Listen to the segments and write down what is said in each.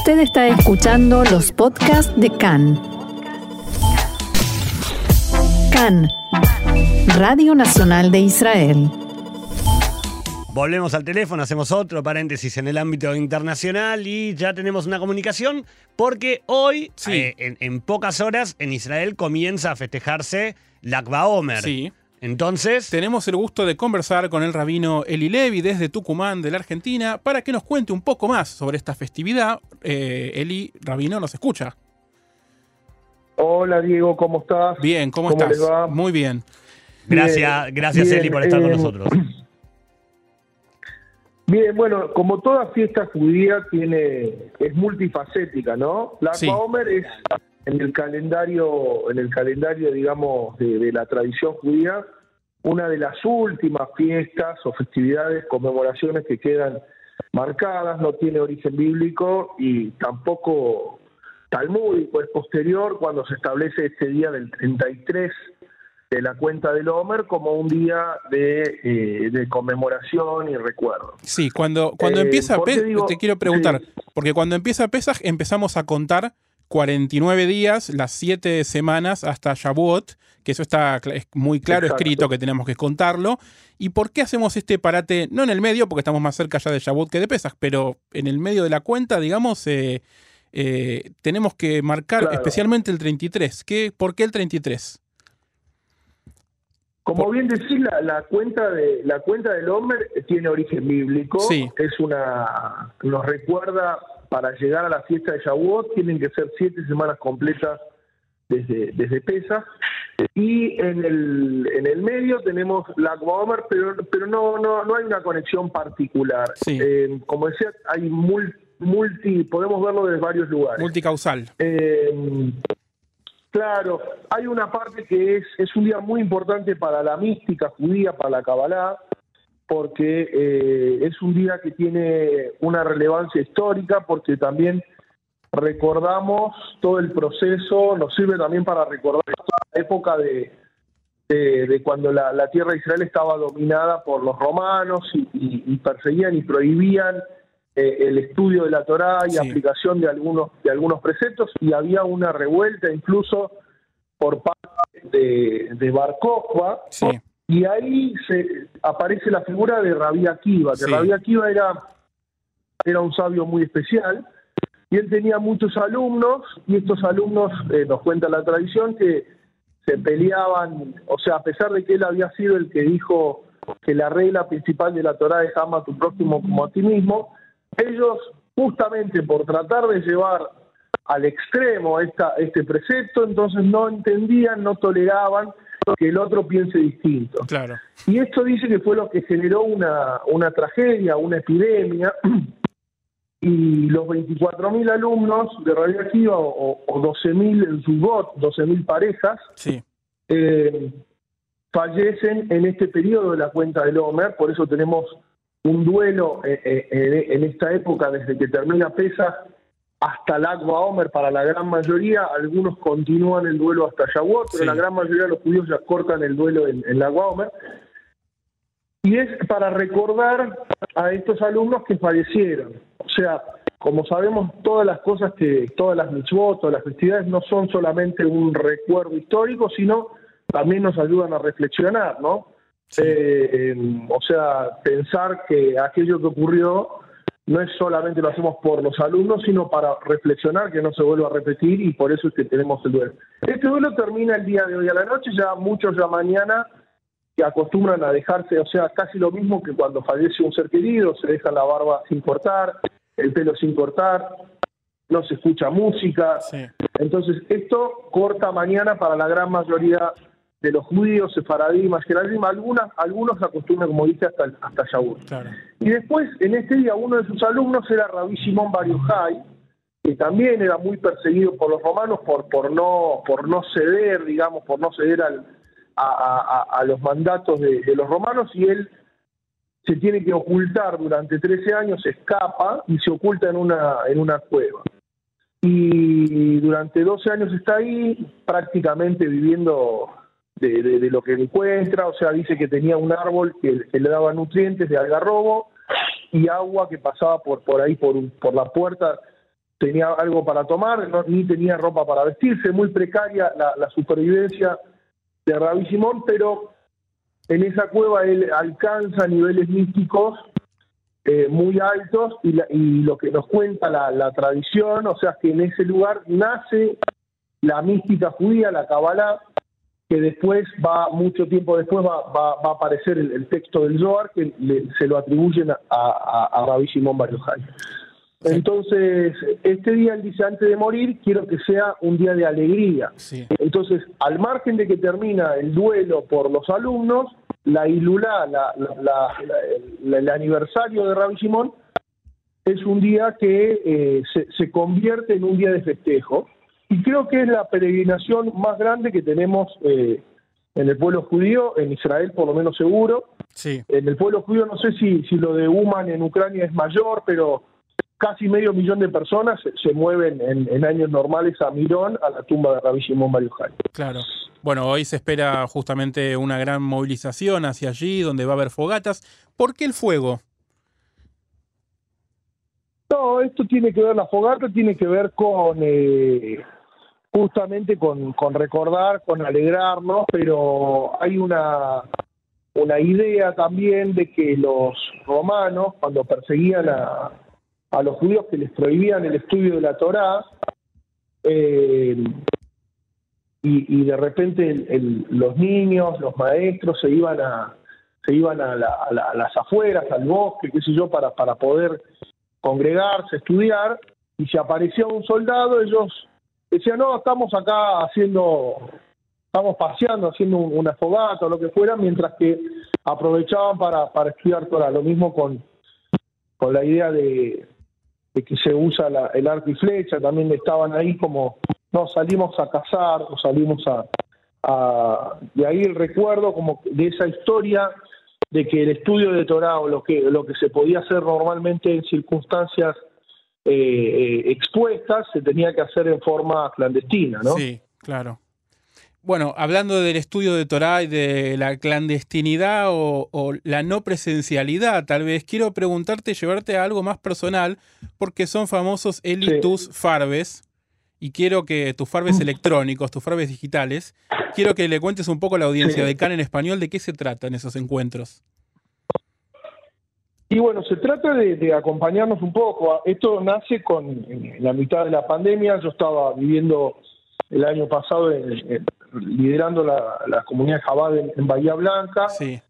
Usted está escuchando los podcasts de CAN. CAN, Radio Nacional de Israel. Volvemos al teléfono, hacemos otro paréntesis en el ámbito internacional y ya tenemos una comunicación porque hoy, Sí. eh, en, en pocas horas, en Israel comienza a festejarse Lakba Omer. Sí. Entonces, Tenemos el gusto de conversar con el rabino Eli Levi desde Tucumán, de la Argentina, para que nos cuente un poco más sobre esta festividad. Eh, Eli, rabino, nos escucha. Hola Diego, ¿cómo estás? Bien, ¿cómo, ¿Cómo estás? les va? Muy bien. gracias, Bien, gracias bien, Eli por estar con eh, nosotros. Bien, bueno, como toda fiesta judía tiene es multifacética, ¿no? La Sí. Akba Omer es en el calendario, en el calendario, digamos, de, de la tradición judía, una de las últimas fiestas o festividades, conmemoraciones que quedan marcadas, no tiene origen bíblico y tampoco talmúdico, es posterior cuando se establece este día del 33 de la cuenta del Homer como un día de, eh, de conmemoración y recuerdo. Sí, cuando, cuando Eh, empieza ¿por qué Pesaj, te quiero preguntar, sí. porque cuando empieza Pesaj empezamos a contar 49 días, las 7 semanas hasta Shavuot, que eso está muy claro Exacto. escrito que tenemos que contarlo. ¿Y por qué hacemos este parate, no en el medio, porque estamos más cerca ya de Shavuot que de Pesaj, pero en el medio de la cuenta, digamos, eh, eh, tenemos que marcar Claro. especialmente el 33? ¿Qué, ¿Por qué el 33? Como bien decís, la, la cuenta de la cuenta del Homer tiene origen bíblico. Sí. Es una nos recuerda para llegar a la fiesta de Shavuot tienen que ser siete semanas completas desde desde Pesach y en el en el medio tenemos la Omer, pero pero no no no hay una conexión particular. Sí. Eh, como decía, hay mul- multi podemos verlo desde varios lugares. Multicausal. Eh, claro, hay una parte que es, es un día muy importante para la mística judía, para la Kabbalah, porque eh, es un día que tiene una relevancia histórica, porque también recordamos todo el proceso, nos sirve también para recordar la época de, de, de cuando la, la tierra de Israel estaba dominada por los romanos y, y- y perseguían y prohibían eh, el estudio de la Torá y Sí. aplicación de algunos de algunos preceptos y había una revuelta incluso por parte de, de Bar Kokhba, Sí. Y ahí se aparece la figura de Rabí Akiva, que Sí. Rabí Akiva era, era un sabio muy especial, y él tenía muchos alumnos, y estos alumnos, eh, nos cuenta la tradición, que se peleaban, o sea, a pesar de que él había sido el que dijo que la regla principal de la Torah es ama a tu próximo como a ti mismo, ellos justamente por tratar de llevar al extremo esta, este precepto, entonces no entendían, no toleraban que el otro piense distinto. Claro. Y esto dice que fue lo que generó una, una tragedia, una epidemia, y los 24.000 alumnos de Radio Akiva, o, o 12.000 en Zugot, 12.000 parejas, Sí. eh, fallecen en este periodo de la cuenta del Homer, por eso tenemos un duelo eh, eh, en esta época, desde que termina Pesa hasta el Akba Omer para la gran mayoría, algunos continúan el duelo hasta Shavuot, pero Sí. la gran mayoría de los judíos ya cortan el duelo en, en Akba Omer. Y es para recordar a estos alumnos que fallecieron. O sea, como sabemos, todas las cosas que, todas las mitzvot, todas las festividades no son solamente un recuerdo histórico, sino también nos ayudan a reflexionar, ¿no? Eh, eh, o sea, pensar que aquello que ocurrió no es solamente lo hacemos por los alumnos, sino para reflexionar que no se vuelva a repetir y por eso es que tenemos el duelo. Este duelo termina el día de hoy a la noche, ya muchos ya mañana que acostumbran a dejarse, o sea, casi lo mismo que cuando fallece un ser querido, se deja la barba sin cortar, el pelo sin cortar, no se escucha música. Sí. Entonces, esto corta mañana para la gran mayoría de los judíos, sefaradí, mashkenadim, algunas, algunos acostumbran, como dije, hasta, hasta. Claro. Y después, en este día, uno de sus alumnos era Rabí Simón Bar Yochai, que también era muy perseguido por los romanos por, por, no, por no ceder, digamos, por no ceder al, a, a- a- a los mandatos de, de los romanos, y él se tiene que ocultar durante 13 años, escapa y se oculta en una, en una cueva. Y durante 12 años está ahí, prácticamente viviendo de, lo que encuentra, o sea, dice que tenía un árbol que, le daba nutrientes de algarrobo y agua que pasaba por, por ahí, por, por la puerta tenía algo para tomar, no- ni tenía ropa para vestirse, muy precaria la, supervivencia de Rabbi Simón, pero en esa cueva él alcanza niveles místicos eh, muy altos y, la- y lo que nos cuenta la, la tradición, o sea, que en ese lugar nace la mística judía, la Kabbalah, que después va, mucho tiempo después va, va- va a aparecer el, el texto del Zohar, que le- se lo atribuyen a, a, a Rabbi Simón Bar Yochai. Entonces, este día, él dice, antes de morir, quiero que sea un día de alegría. Sí. Entonces, al margen de que termina el duelo por los alumnos, la Ilulá, la, la- la- la- el aniversario de Rabbi Simón, es un día que eh, se, se convierte en un día de festejo. Y creo que es la peregrinación más grande que tenemos eh, en el pueblo judío, en Israel por lo menos seguro. Sí. En el pueblo judío no sé si, si lo de Uman en Ucrania es mayor, pero casi medio millón de personas se, se mueven en, en años normales a Mirón, a la tumba de Rabbi Shimon Bar Yochai. Claro. Bueno, hoy se espera justamente una gran movilización hacia allí, donde va a haber fogatas. ¿Por qué el fuego? No, esto tiene que ver, la fogata tiene que ver con eh, justamente con, con recordar, con alegrarnos, pero hay una, una idea también de que los romanos, cuando perseguían a, a los judíos que les prohibían el estudio de la Torá, eh, y, de repente el- el- los niños, los maestros se iban a se iban a, la- a la- a las afueras, al bosque, qué sé yo, para, para poder congregarse, estudiar, y si aparecía un soldado, ellos decían, no, estamos acá haciendo, estamos paseando, haciendo un- una fogata o lo que fuera, mientras que aprovechaban para, para estudiar Torah. Lo mismo con, con la idea de, de que se usa el arco y flecha, también estaban ahí como, no, salimos a cazar o salimos a... de ahí el recuerdo como de esa historia de que el estudio de Torah lo que, lo que se podía hacer normalmente en circunstancias eh, eh, expuestas se tenía que hacer en forma clandestina, ¿no? Sí, claro. Bueno, hablando del estudio de Torah y de la clandestinidad o, o la no presencialidad, tal vez quiero preguntarte, llevarte a algo más personal, porque son famosos Eli Sí. tus farbes, y quiero que tus farbes electrónicos, tus farbes digitales, quiero que le cuentes un poco a la audiencia Sí. de CAN en español de qué se tratan esos encuentros. Y bueno, se trata de, de acompañarnos un poco. Esto nace con la mitad de la pandemia. Yo estaba viviendo el año pasado en- en- liderando la, la comunidad Jabad en, en Bahía Blanca Sí,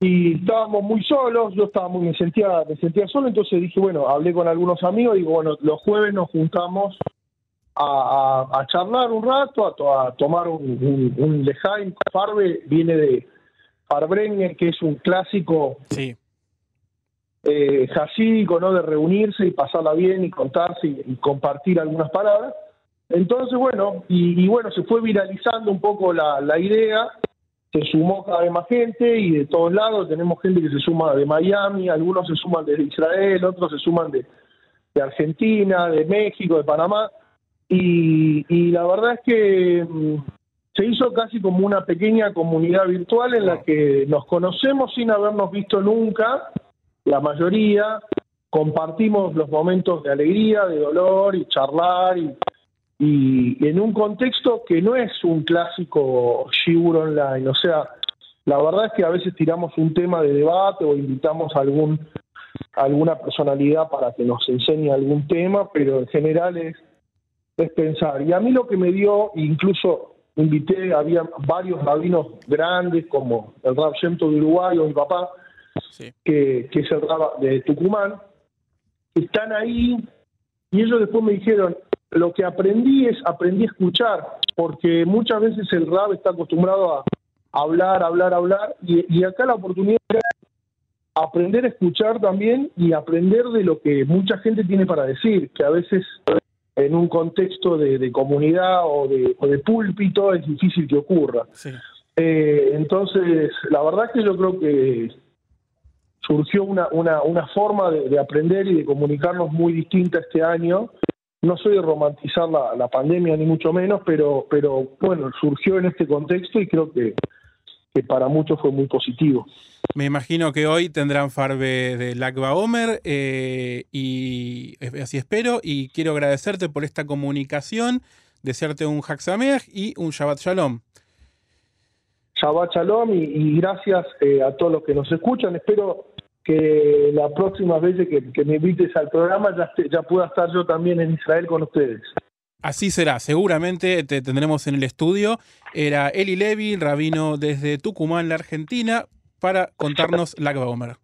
y estábamos muy solos. Yo estaba muy, me sentía, me sentía solo, entonces dije, bueno, hablé con algunos amigos. Digo, bueno, los jueves nos juntamos a, a- a charlar un rato, a, to- a tomar un, un, un. Farbe viene de Farbrengen, que es un clásico sí, eh, jasídico, ¿no? De reunirse y pasarla bien y contarse y, y compartir algunas palabras. Entonces, bueno, y, y bueno, se fue viralizando un poco la, la idea, se sumó cada vez más gente y de todos lados tenemos gente que se suma de Miami, algunos se suman de Israel, otros se suman de, de Argentina, de México, de Panamá, y, y la verdad es que mm, se hizo casi como una pequeña comunidad virtual en la que nos conocemos sin habernos visto nunca, la mayoría, compartimos los momentos de alegría, de dolor y charlar y, en un contexto que no es un clásico shiur online, o sea, la verdad es que a veces tiramos un tema de debate o invitamos a algún alguna personalidad para que nos enseñe algún tema, pero en general es, es pensar. Y a mí lo que me dio, incluso invité, había varios rabinos grandes, como el Rab Shem Tov de Uruguay o mi papá, sí. que, que es el Rab de Tucumán, están ahí y ellos después me dijeron, lo que aprendí es, aprendí a escuchar, porque muchas veces el Rab está acostumbrado a hablar, hablar, hablar, y, y acá la oportunidad era aprender a escuchar también y aprender de lo que mucha gente tiene para decir, que a veces en un contexto de, de comunidad o de, o de púlpito es difícil que ocurra. sí. Eh, entonces, la verdad que yo creo que surgió una, una, una forma de, de aprender y de comunicarnos muy distinta este año. No soy de romantizar la, la pandemia, ni mucho menos, pero, pero bueno, surgió en este contexto y creo que, que para muchos fue muy positivo. Me imagino que hoy tendrán Farbe de Lagba Omer eh, y así espero. Y quiero agradecerte por esta comunicación, desearte un Haxameach y un Shabbat Shalom. Shabbat Shalom y, gracias eh, a todos los que nos escuchan. Espero que la próxima vez que, me invites al programa ya, ya pueda estar yo también en Israel con ustedes. Así será, seguramente te tendremos en el estudio. Era Eli Levy, rabino desde Tucumán, la Argentina, para contarnos la Omer.